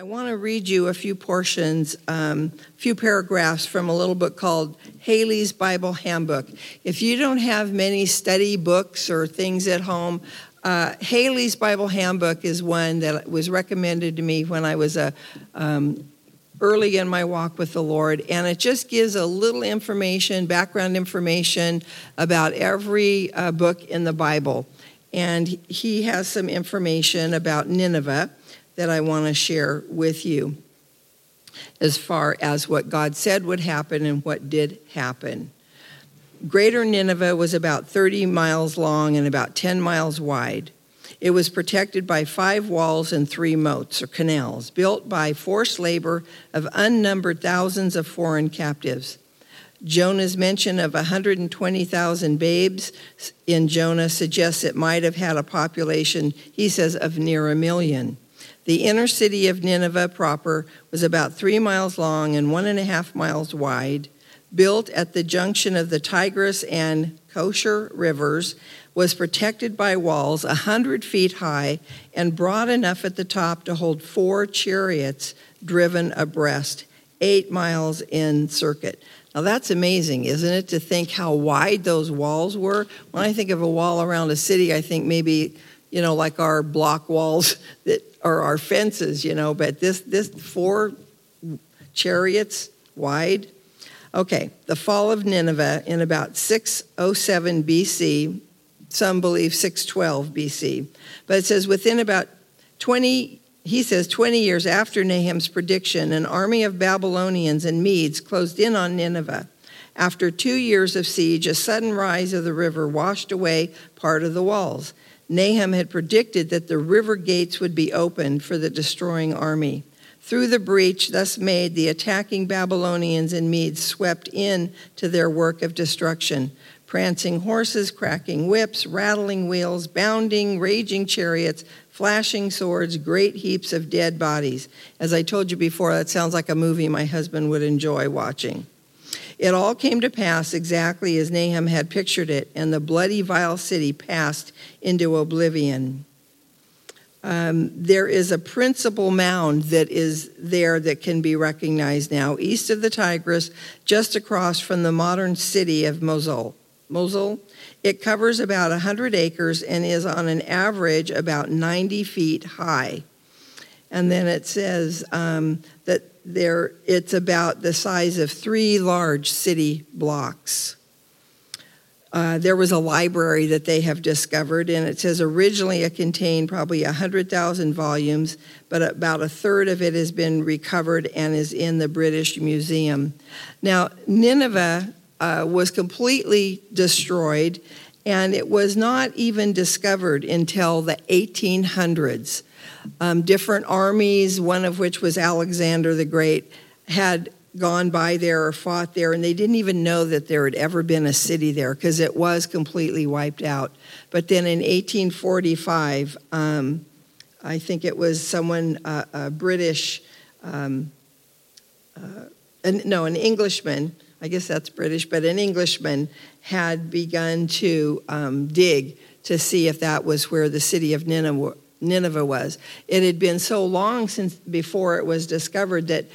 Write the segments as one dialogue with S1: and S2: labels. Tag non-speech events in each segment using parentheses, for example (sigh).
S1: I want to read you a few portions, a um, few paragraphs from a little book called Halley's Bible Handbook. If you don't have many study books or things at home, uh, Halley's Bible Handbook is one that was recommended to me when I was a um, early in my walk with the Lord, and it just gives a little information, background information about every uh, book in the Bible. And he has some information about Nineveh that I want to share with you as far as what God said would happen and what did happen. Greater Nineveh was about 30 miles long and about 10 miles wide. It was protected by five walls and three moats or canals, built by forced labor of unnumbered thousands of foreign captives. Jonah's mention of 120,000 babes in Jonah suggests it might have had a population, he says, of near a million. The inner city of Nineveh proper was about three miles long and one and a half miles wide, built at the junction of the Tigris and Khosr rivers, was protected by walls a hundred feet high and broad enough at the top to hold four chariots driven abreast, eight miles in circuit. Now that's amazing, isn't it, to think how wide those walls were? When I think of a wall around a city, I think maybe, you know, like our block walls (laughs) that or our fences, you know, but this, this four chariots wide. Okay, the fall of Nineveh in about 607 BC, some believe 612 BC, but it says within about 20, he says 20 years after Nahum's prediction, an army of Babylonians and Medes closed in on Nineveh. After two years of siege, a sudden rise of the river washed away part of the walls. Nahum had predicted that the river gates would be opened for the destroying army. Through the breach thus made, the attacking Babylonians and Medes swept in to their work of destruction. Prancing horses, cracking whips, rattling wheels, bounding, raging chariots, flashing swords, great heaps of dead bodies. As I told you before, that sounds like a movie my husband would enjoy watching. It all came to pass exactly as Nahum had pictured it, and the bloody, vile city passed into oblivion. Um, there is a principal mound that is there that can be recognized now, east of the Tigris, just across from the modern city of Mosul. Mosul. It covers about 100 acres and is on an average about 90 feet high. And then it says um, that there it's about the size of three large city blocks. Uh, there was a library that they have discovered, and it says originally it contained probably 100,000 volumes, but about a third of it has been recovered and is in the British Museum. Now, Nineveh uh, was completely destroyed, and it was not even discovered until the 1800s um, different armies, one of which was Alexander the Great, had gone by there or fought there, and they didn't even know that there had ever been a city there because it was completely wiped out. But then in 1845, um, I think it was someone, uh, a British, um, uh, an, no, an Englishman, I guess that's British, but an Englishman had begun to um, dig to see if that was where the city of Nineveh Nineveh was. It had been so long since before it was discovered that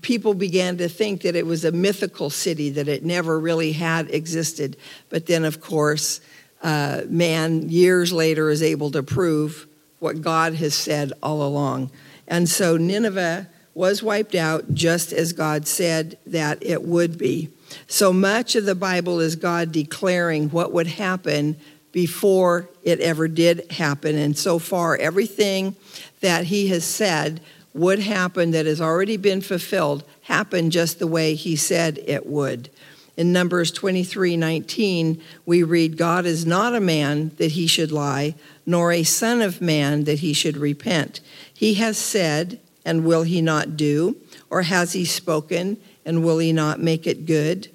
S1: people began to think that it was a mythical city, that it never really had existed. But then, of course, uh, man years later is able to prove what God has said all along. And so Nineveh was wiped out just as God said that it would be. So much of the Bible is God declaring what would happen before it ever did happen. And so far, everything that he has said would happen that has already been fulfilled happened just the way he said it would. In Numbers 23 19, we read, God is not a man that he should lie, nor a son of man that he should repent. He has said, and will he not do? Or has he spoken, and will he not make it good?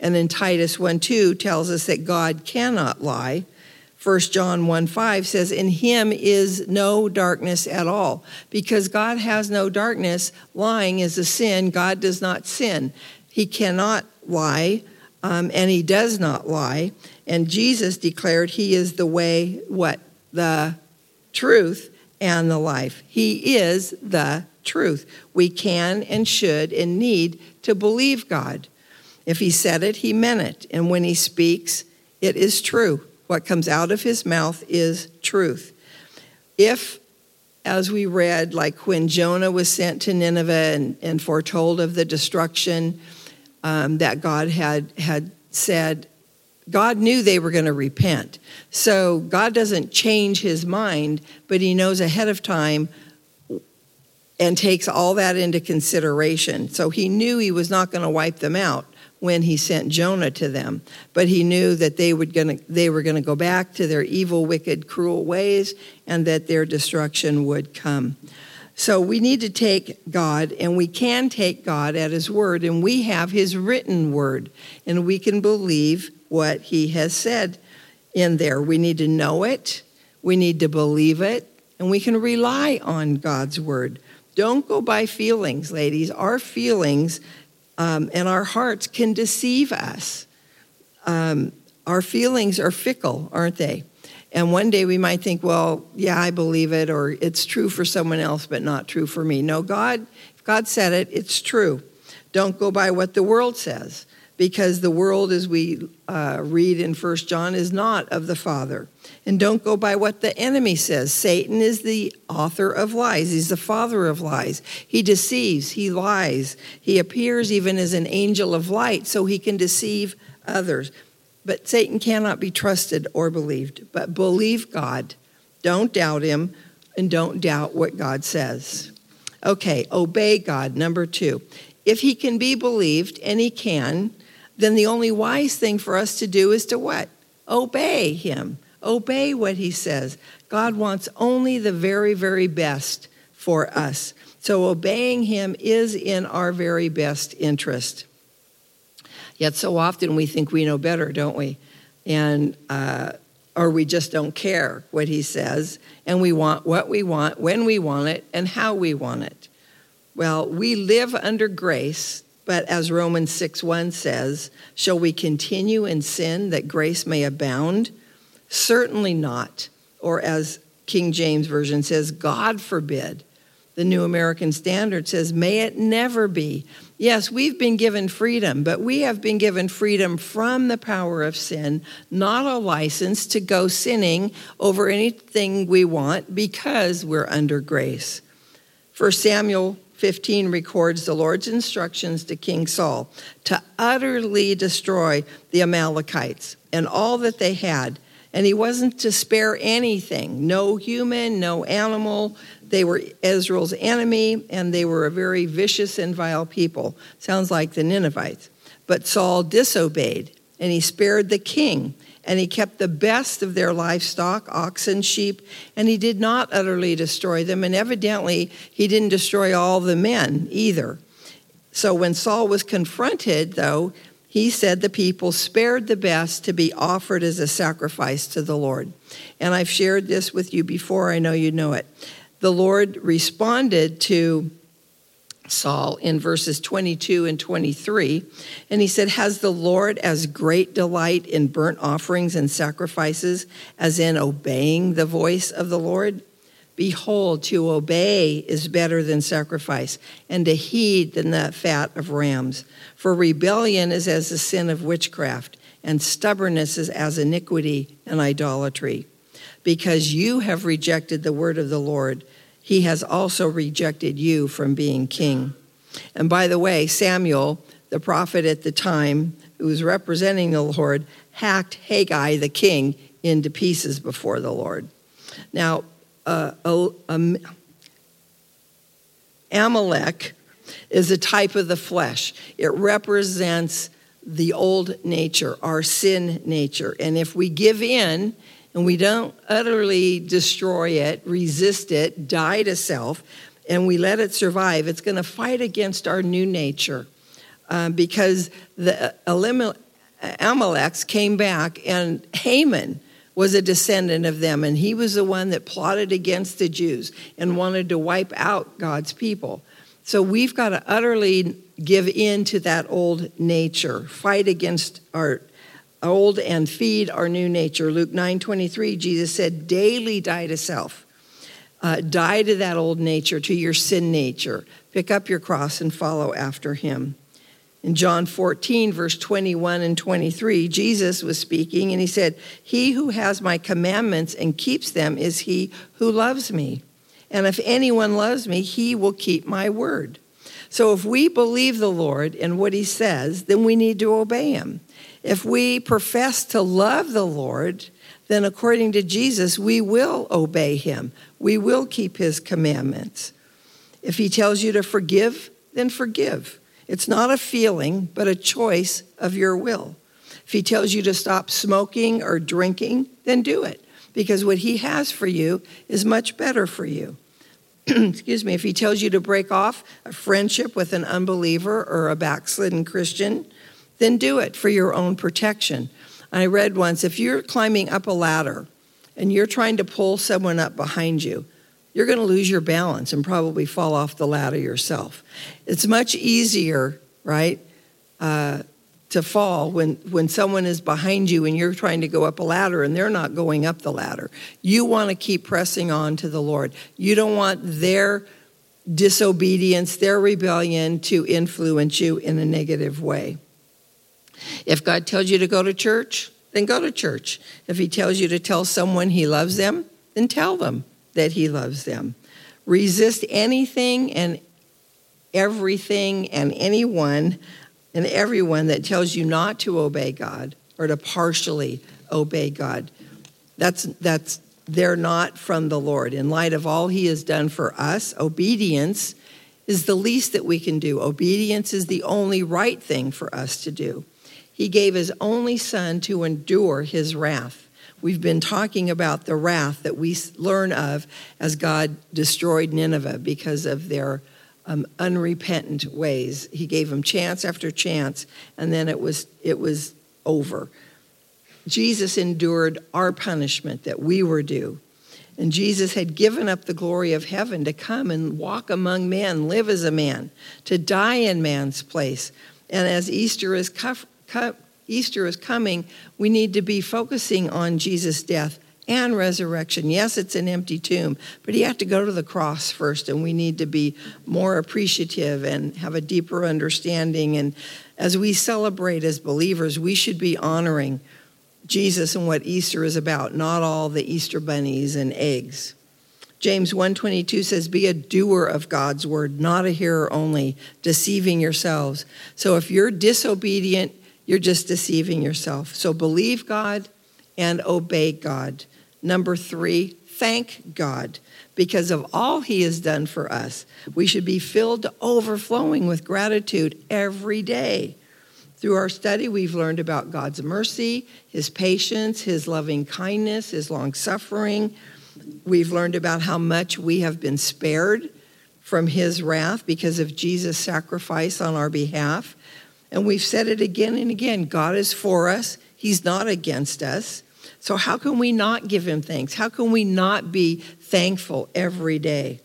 S1: And in Titus 1 2 tells us that God cannot lie. 1 John 1 5 says, In him is no darkness at all. Because God has no darkness, lying is a sin. God does not sin. He cannot lie, um, and he does not lie. And Jesus declared he is the way, what? The truth and the life. He is the truth. We can and should and need to believe God. If he said it, he meant it. And when he speaks, it is true. What comes out of his mouth is truth. If, as we read, like when Jonah was sent to Nineveh and, and foretold of the destruction um, that God had, had said, God knew they were going to repent. So God doesn't change his mind, but he knows ahead of time and takes all that into consideration. So he knew he was not going to wipe them out when he sent Jonah to them, but he knew that they would gonna, they were going to go back to their evil, wicked, cruel ways and that their destruction would come. So we need to take God, and we can take God at His word, and we have His written word, and we can believe what He has said in there. We need to know it, we need to believe it, and we can rely on God's word. Don't go by feelings, ladies. Our feelings um, and our hearts can deceive us. Um, our feelings are fickle, aren't they? And one day we might think, well, yeah, I believe it, or it's true for someone else, but not true for me. No, God, if God said it, it's true. Don't go by what the world says, because the world, as we uh, read in First John, is not of the Father. And don't go by what the enemy says. Satan is the author of lies, he's the father of lies. He deceives, he lies. He appears even as an angel of light so he can deceive others. But Satan cannot be trusted or believed. But believe God. Don't doubt him and don't doubt what God says. Okay, obey God. Number two. If he can be believed, and he can, then the only wise thing for us to do is to what? Obey him. Obey what he says. God wants only the very, very best for us. So obeying him is in our very best interest. Yet so often we think we know better, don't we? And uh, or we just don't care what he says, and we want what we want, when we want it, and how we want it. Well, we live under grace, but as Romans 6 1 says, shall we continue in sin that grace may abound? Certainly not. Or as King James Version says, God forbid. The New American Standard says, may it never be. Yes, we've been given freedom, but we have been given freedom from the power of sin, not a license to go sinning over anything we want because we're under grace. 1 Samuel 15 records the Lord's instructions to King Saul to utterly destroy the Amalekites and all that they had. And he wasn't to spare anything no human, no animal, they were Israel's enemy, and they were a very vicious and vile people. Sounds like the Ninevites. But Saul disobeyed, and he spared the king, and he kept the best of their livestock, oxen, sheep, and he did not utterly destroy them. And evidently, he didn't destroy all the men either. So when Saul was confronted, though, he said the people spared the best to be offered as a sacrifice to the Lord. And I've shared this with you before, I know you know it the Lord responded to Saul in verses 22 and 23. And he said, Has the Lord as great delight in burnt offerings and sacrifices as in obeying the voice of the Lord? Behold, to obey is better than sacrifice, and to heed than the fat of rams. For rebellion is as the sin of witchcraft, and stubbornness is as iniquity and idolatry because you have rejected the word of the Lord. He has also rejected you from being king. And by the way, Samuel, the prophet at the time, who was representing the Lord, hacked Agag, the king, into pieces before the Lord. Now, uh, um, Amalek is a type of the flesh. It represents the old nature, our sin nature. And if we give in and we don't utterly destroy it, resist it, die to self, and we let it survive, it's going to fight against our new nature uh, because the Amaleks came back, and Haman was a descendant of them, and he was the one that plotted against the Jews and wanted to wipe out God's people. So we've got to utterly give in to that old nature, fight against our old and feed our new nature. Luke 9 23, Jesus said, daily die to self. Uh, die to that old nature, to your sin nature. Pick up your cross and follow after him. In John 14, verse 21 and 23, Jesus was speaking and he said, He who has my commandments and keeps them is he who loves me. And if anyone loves me, he will keep my word. So if we believe the Lord and what he says, then we need to obey him. If we profess to love the Lord, then according to Jesus, we will obey him. We will keep his commandments. If he tells you to forgive, then forgive. It's not a feeling, but a choice of your will. If he tells you to stop smoking or drinking, then do it, because what he has for you is much better for you. (clears throat) Excuse me, if he tells you to break off a friendship with an unbeliever or a backslidden Christian, then do it for your own protection. I read once if you're climbing up a ladder and you're trying to pull someone up behind you, you're going to lose your balance and probably fall off the ladder yourself. It's much easier, right, uh, to fall when, when someone is behind you and you're trying to go up a ladder and they're not going up the ladder. You want to keep pressing on to the Lord. You don't want their disobedience, their rebellion to influence you in a negative way. If God tells you to go to church, then go to church. If He tells you to tell someone He loves them, then tell them that he loves them. Resist anything and everything and anyone and everyone that tells you not to obey God or to partially obey God. That's that's they're not from the Lord. In light of all he has done for us, obedience is the least that we can do. Obedience is the only right thing for us to do. He gave his only son to endure his wrath. We've been talking about the wrath that we learn of as God destroyed Nineveh because of their um, unrepentant ways. He gave them chance after chance, and then it was it was over. Jesus endured our punishment that we were due. And Jesus had given up the glory of heaven to come and walk among men, live as a man, to die in man's place. And as Easter is Easter is coming, we need to be focusing on Jesus' death and resurrection. Yes, it's an empty tomb, but he had to go to the cross first, and we need to be more appreciative and have a deeper understanding. And as we celebrate as believers, we should be honoring Jesus and what Easter is about, not all the Easter bunnies and eggs. James 1:22 says be a doer of God's word, not a hearer only, deceiving yourselves. So if you're disobedient, you're just deceiving yourself. So believe God and obey God. Number three, thank God because of all He has done for us. We should be filled to overflowing with gratitude every day. Through our study, we've learned about God's mercy, His patience, His loving kindness, His long suffering. We've learned about how much we have been spared from His wrath because of Jesus' sacrifice on our behalf. And we've said it again and again God is for us, He's not against us. So, how can we not give Him thanks? How can we not be thankful every day?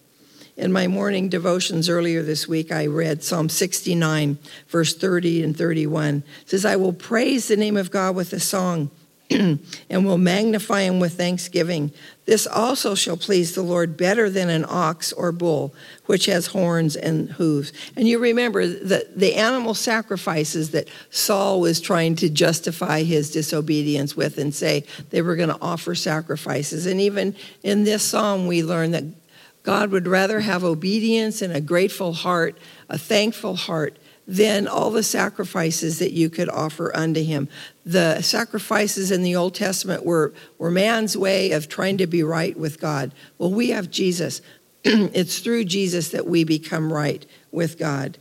S1: In my morning devotions earlier this week, I read Psalm 69, verse 30 and 31. It says, I will praise the name of God with a song (clears throat) and will magnify him with thanksgiving. This also shall please the Lord better than an ox or bull, which has horns and hooves. And you remember that the animal sacrifices that Saul was trying to justify his disobedience with and say they were going to offer sacrifices. And even in this psalm, we learn that God would rather have obedience and a grateful heart, a thankful heart, than all the sacrifices that you could offer unto him. The sacrifices in the Old Testament were, were man's way of trying to be right with God. Well, we have Jesus. (clears throat) it's through Jesus that we become right with God.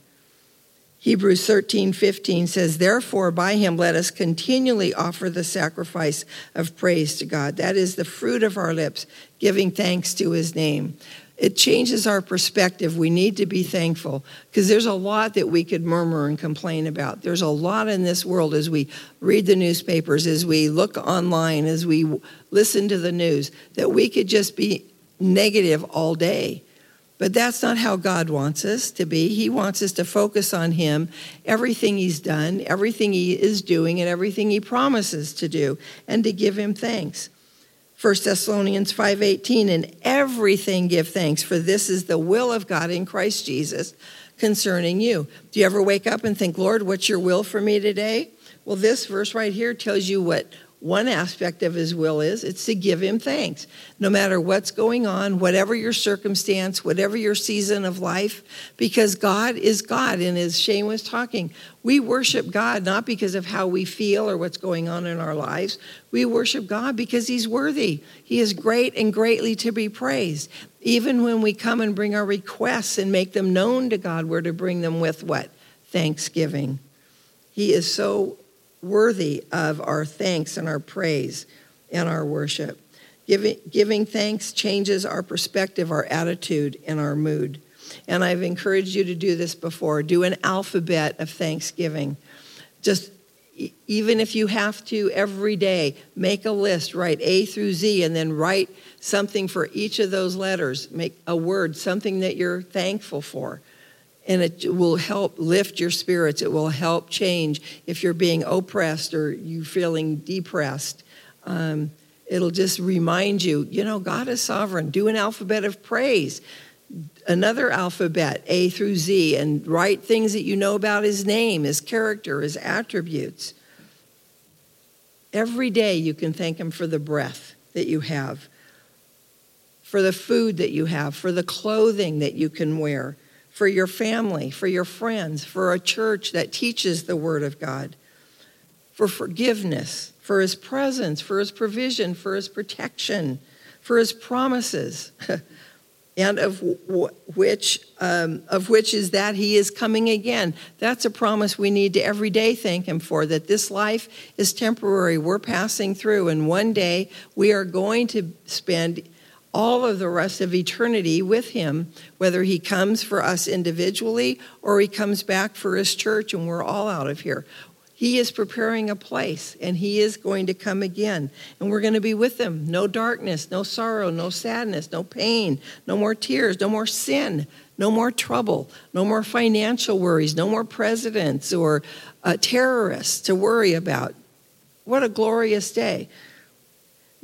S1: Hebrews 13, 15 says, Therefore, by him let us continually offer the sacrifice of praise to God. That is the fruit of our lips, giving thanks to his name it changes our perspective. We need to be thankful because there's a lot that we could murmur and complain about. There's a lot in this world as we read the newspapers, as we look online, as we listen to the news, that we could just be negative all day. But that's not how God wants us to be. He wants us to focus on Him, everything He's done, everything He is doing, and everything He promises to do, and to give Him thanks. 1 Thessalonians 5:18 and everything give thanks for this is the will of God in Christ Jesus concerning you. Do you ever wake up and think, "Lord, what's your will for me today?" Well, this verse right here tells you what one aspect of his will is it's to give him thanks. No matter what's going on, whatever your circumstance, whatever your season of life, because God is God. And as Shane was talking, we worship God not because of how we feel or what's going on in our lives. We worship God because he's worthy. He is great and greatly to be praised. Even when we come and bring our requests and make them known to God, we're to bring them with what? Thanksgiving. He is so worthy of our thanks and our praise and our worship. Giving, giving thanks changes our perspective, our attitude, and our mood. And I've encouraged you to do this before. Do an alphabet of thanksgiving. Just even if you have to every day, make a list, write A through Z, and then write something for each of those letters. Make a word, something that you're thankful for and it will help lift your spirits. It will help change if you're being oppressed or you feeling depressed. Um, it'll just remind you, you know, God is sovereign. Do an alphabet of praise, another alphabet, A through Z, and write things that you know about His name, His character, His attributes. Every day you can thank Him for the breath that you have, for the food that you have, for the clothing that you can wear for your family, for your friends, for a church that teaches the Word of God, for forgiveness, for His presence, for His provision, for His protection, for His promises. (laughs) and of which um, of which is that he is coming again that's a promise we need to every day thank him for that this life is temporary we're passing through and one day we are going to spend all of the rest of eternity with him, whether he comes for us individually or he comes back for his church and we're all out of here. He is preparing a place and he is going to come again. And we're going to be with him. No darkness, no sorrow, no sadness, no pain, no more tears, no more sin, no more trouble, no more financial worries, no more presidents or uh, terrorists to worry about. What a glorious day.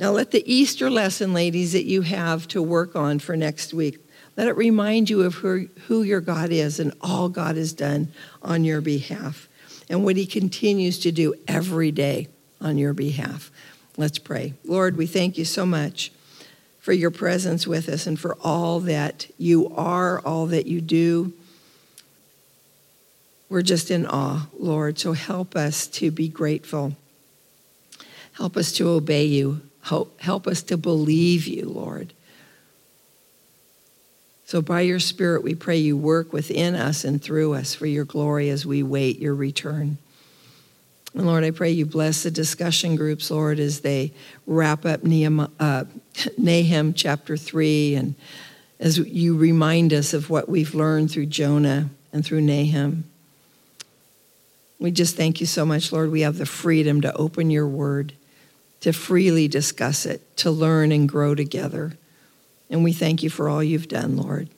S1: Now, let the Easter lesson, ladies, that you have to work on for next week, let it remind you of who, who your God is and all God has done on your behalf and what he continues to do every day on your behalf. Let's pray. Lord, we thank you so much for your presence with us and for all that you are, all that you do. We're just in awe, Lord. So help us to be grateful. Help us to obey you. Help, us to believe you, Lord. So, by your Spirit, we pray you work within us and through us for your glory as we wait your return. And Lord, I pray you bless the discussion groups, Lord, as they wrap up Nehemiah, uh, (laughs) Nahum chapter 3, and as you remind us of what we've learned through Jonah and through Nahum. We just thank you so much, Lord. We have the freedom to open your word to freely discuss it, to learn and grow together. And we thank you for all you've done, Lord.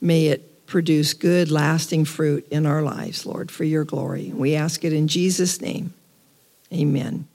S1: May it produce good, lasting fruit in our lives, Lord, for your glory. We ask it in Jesus' name. Amen.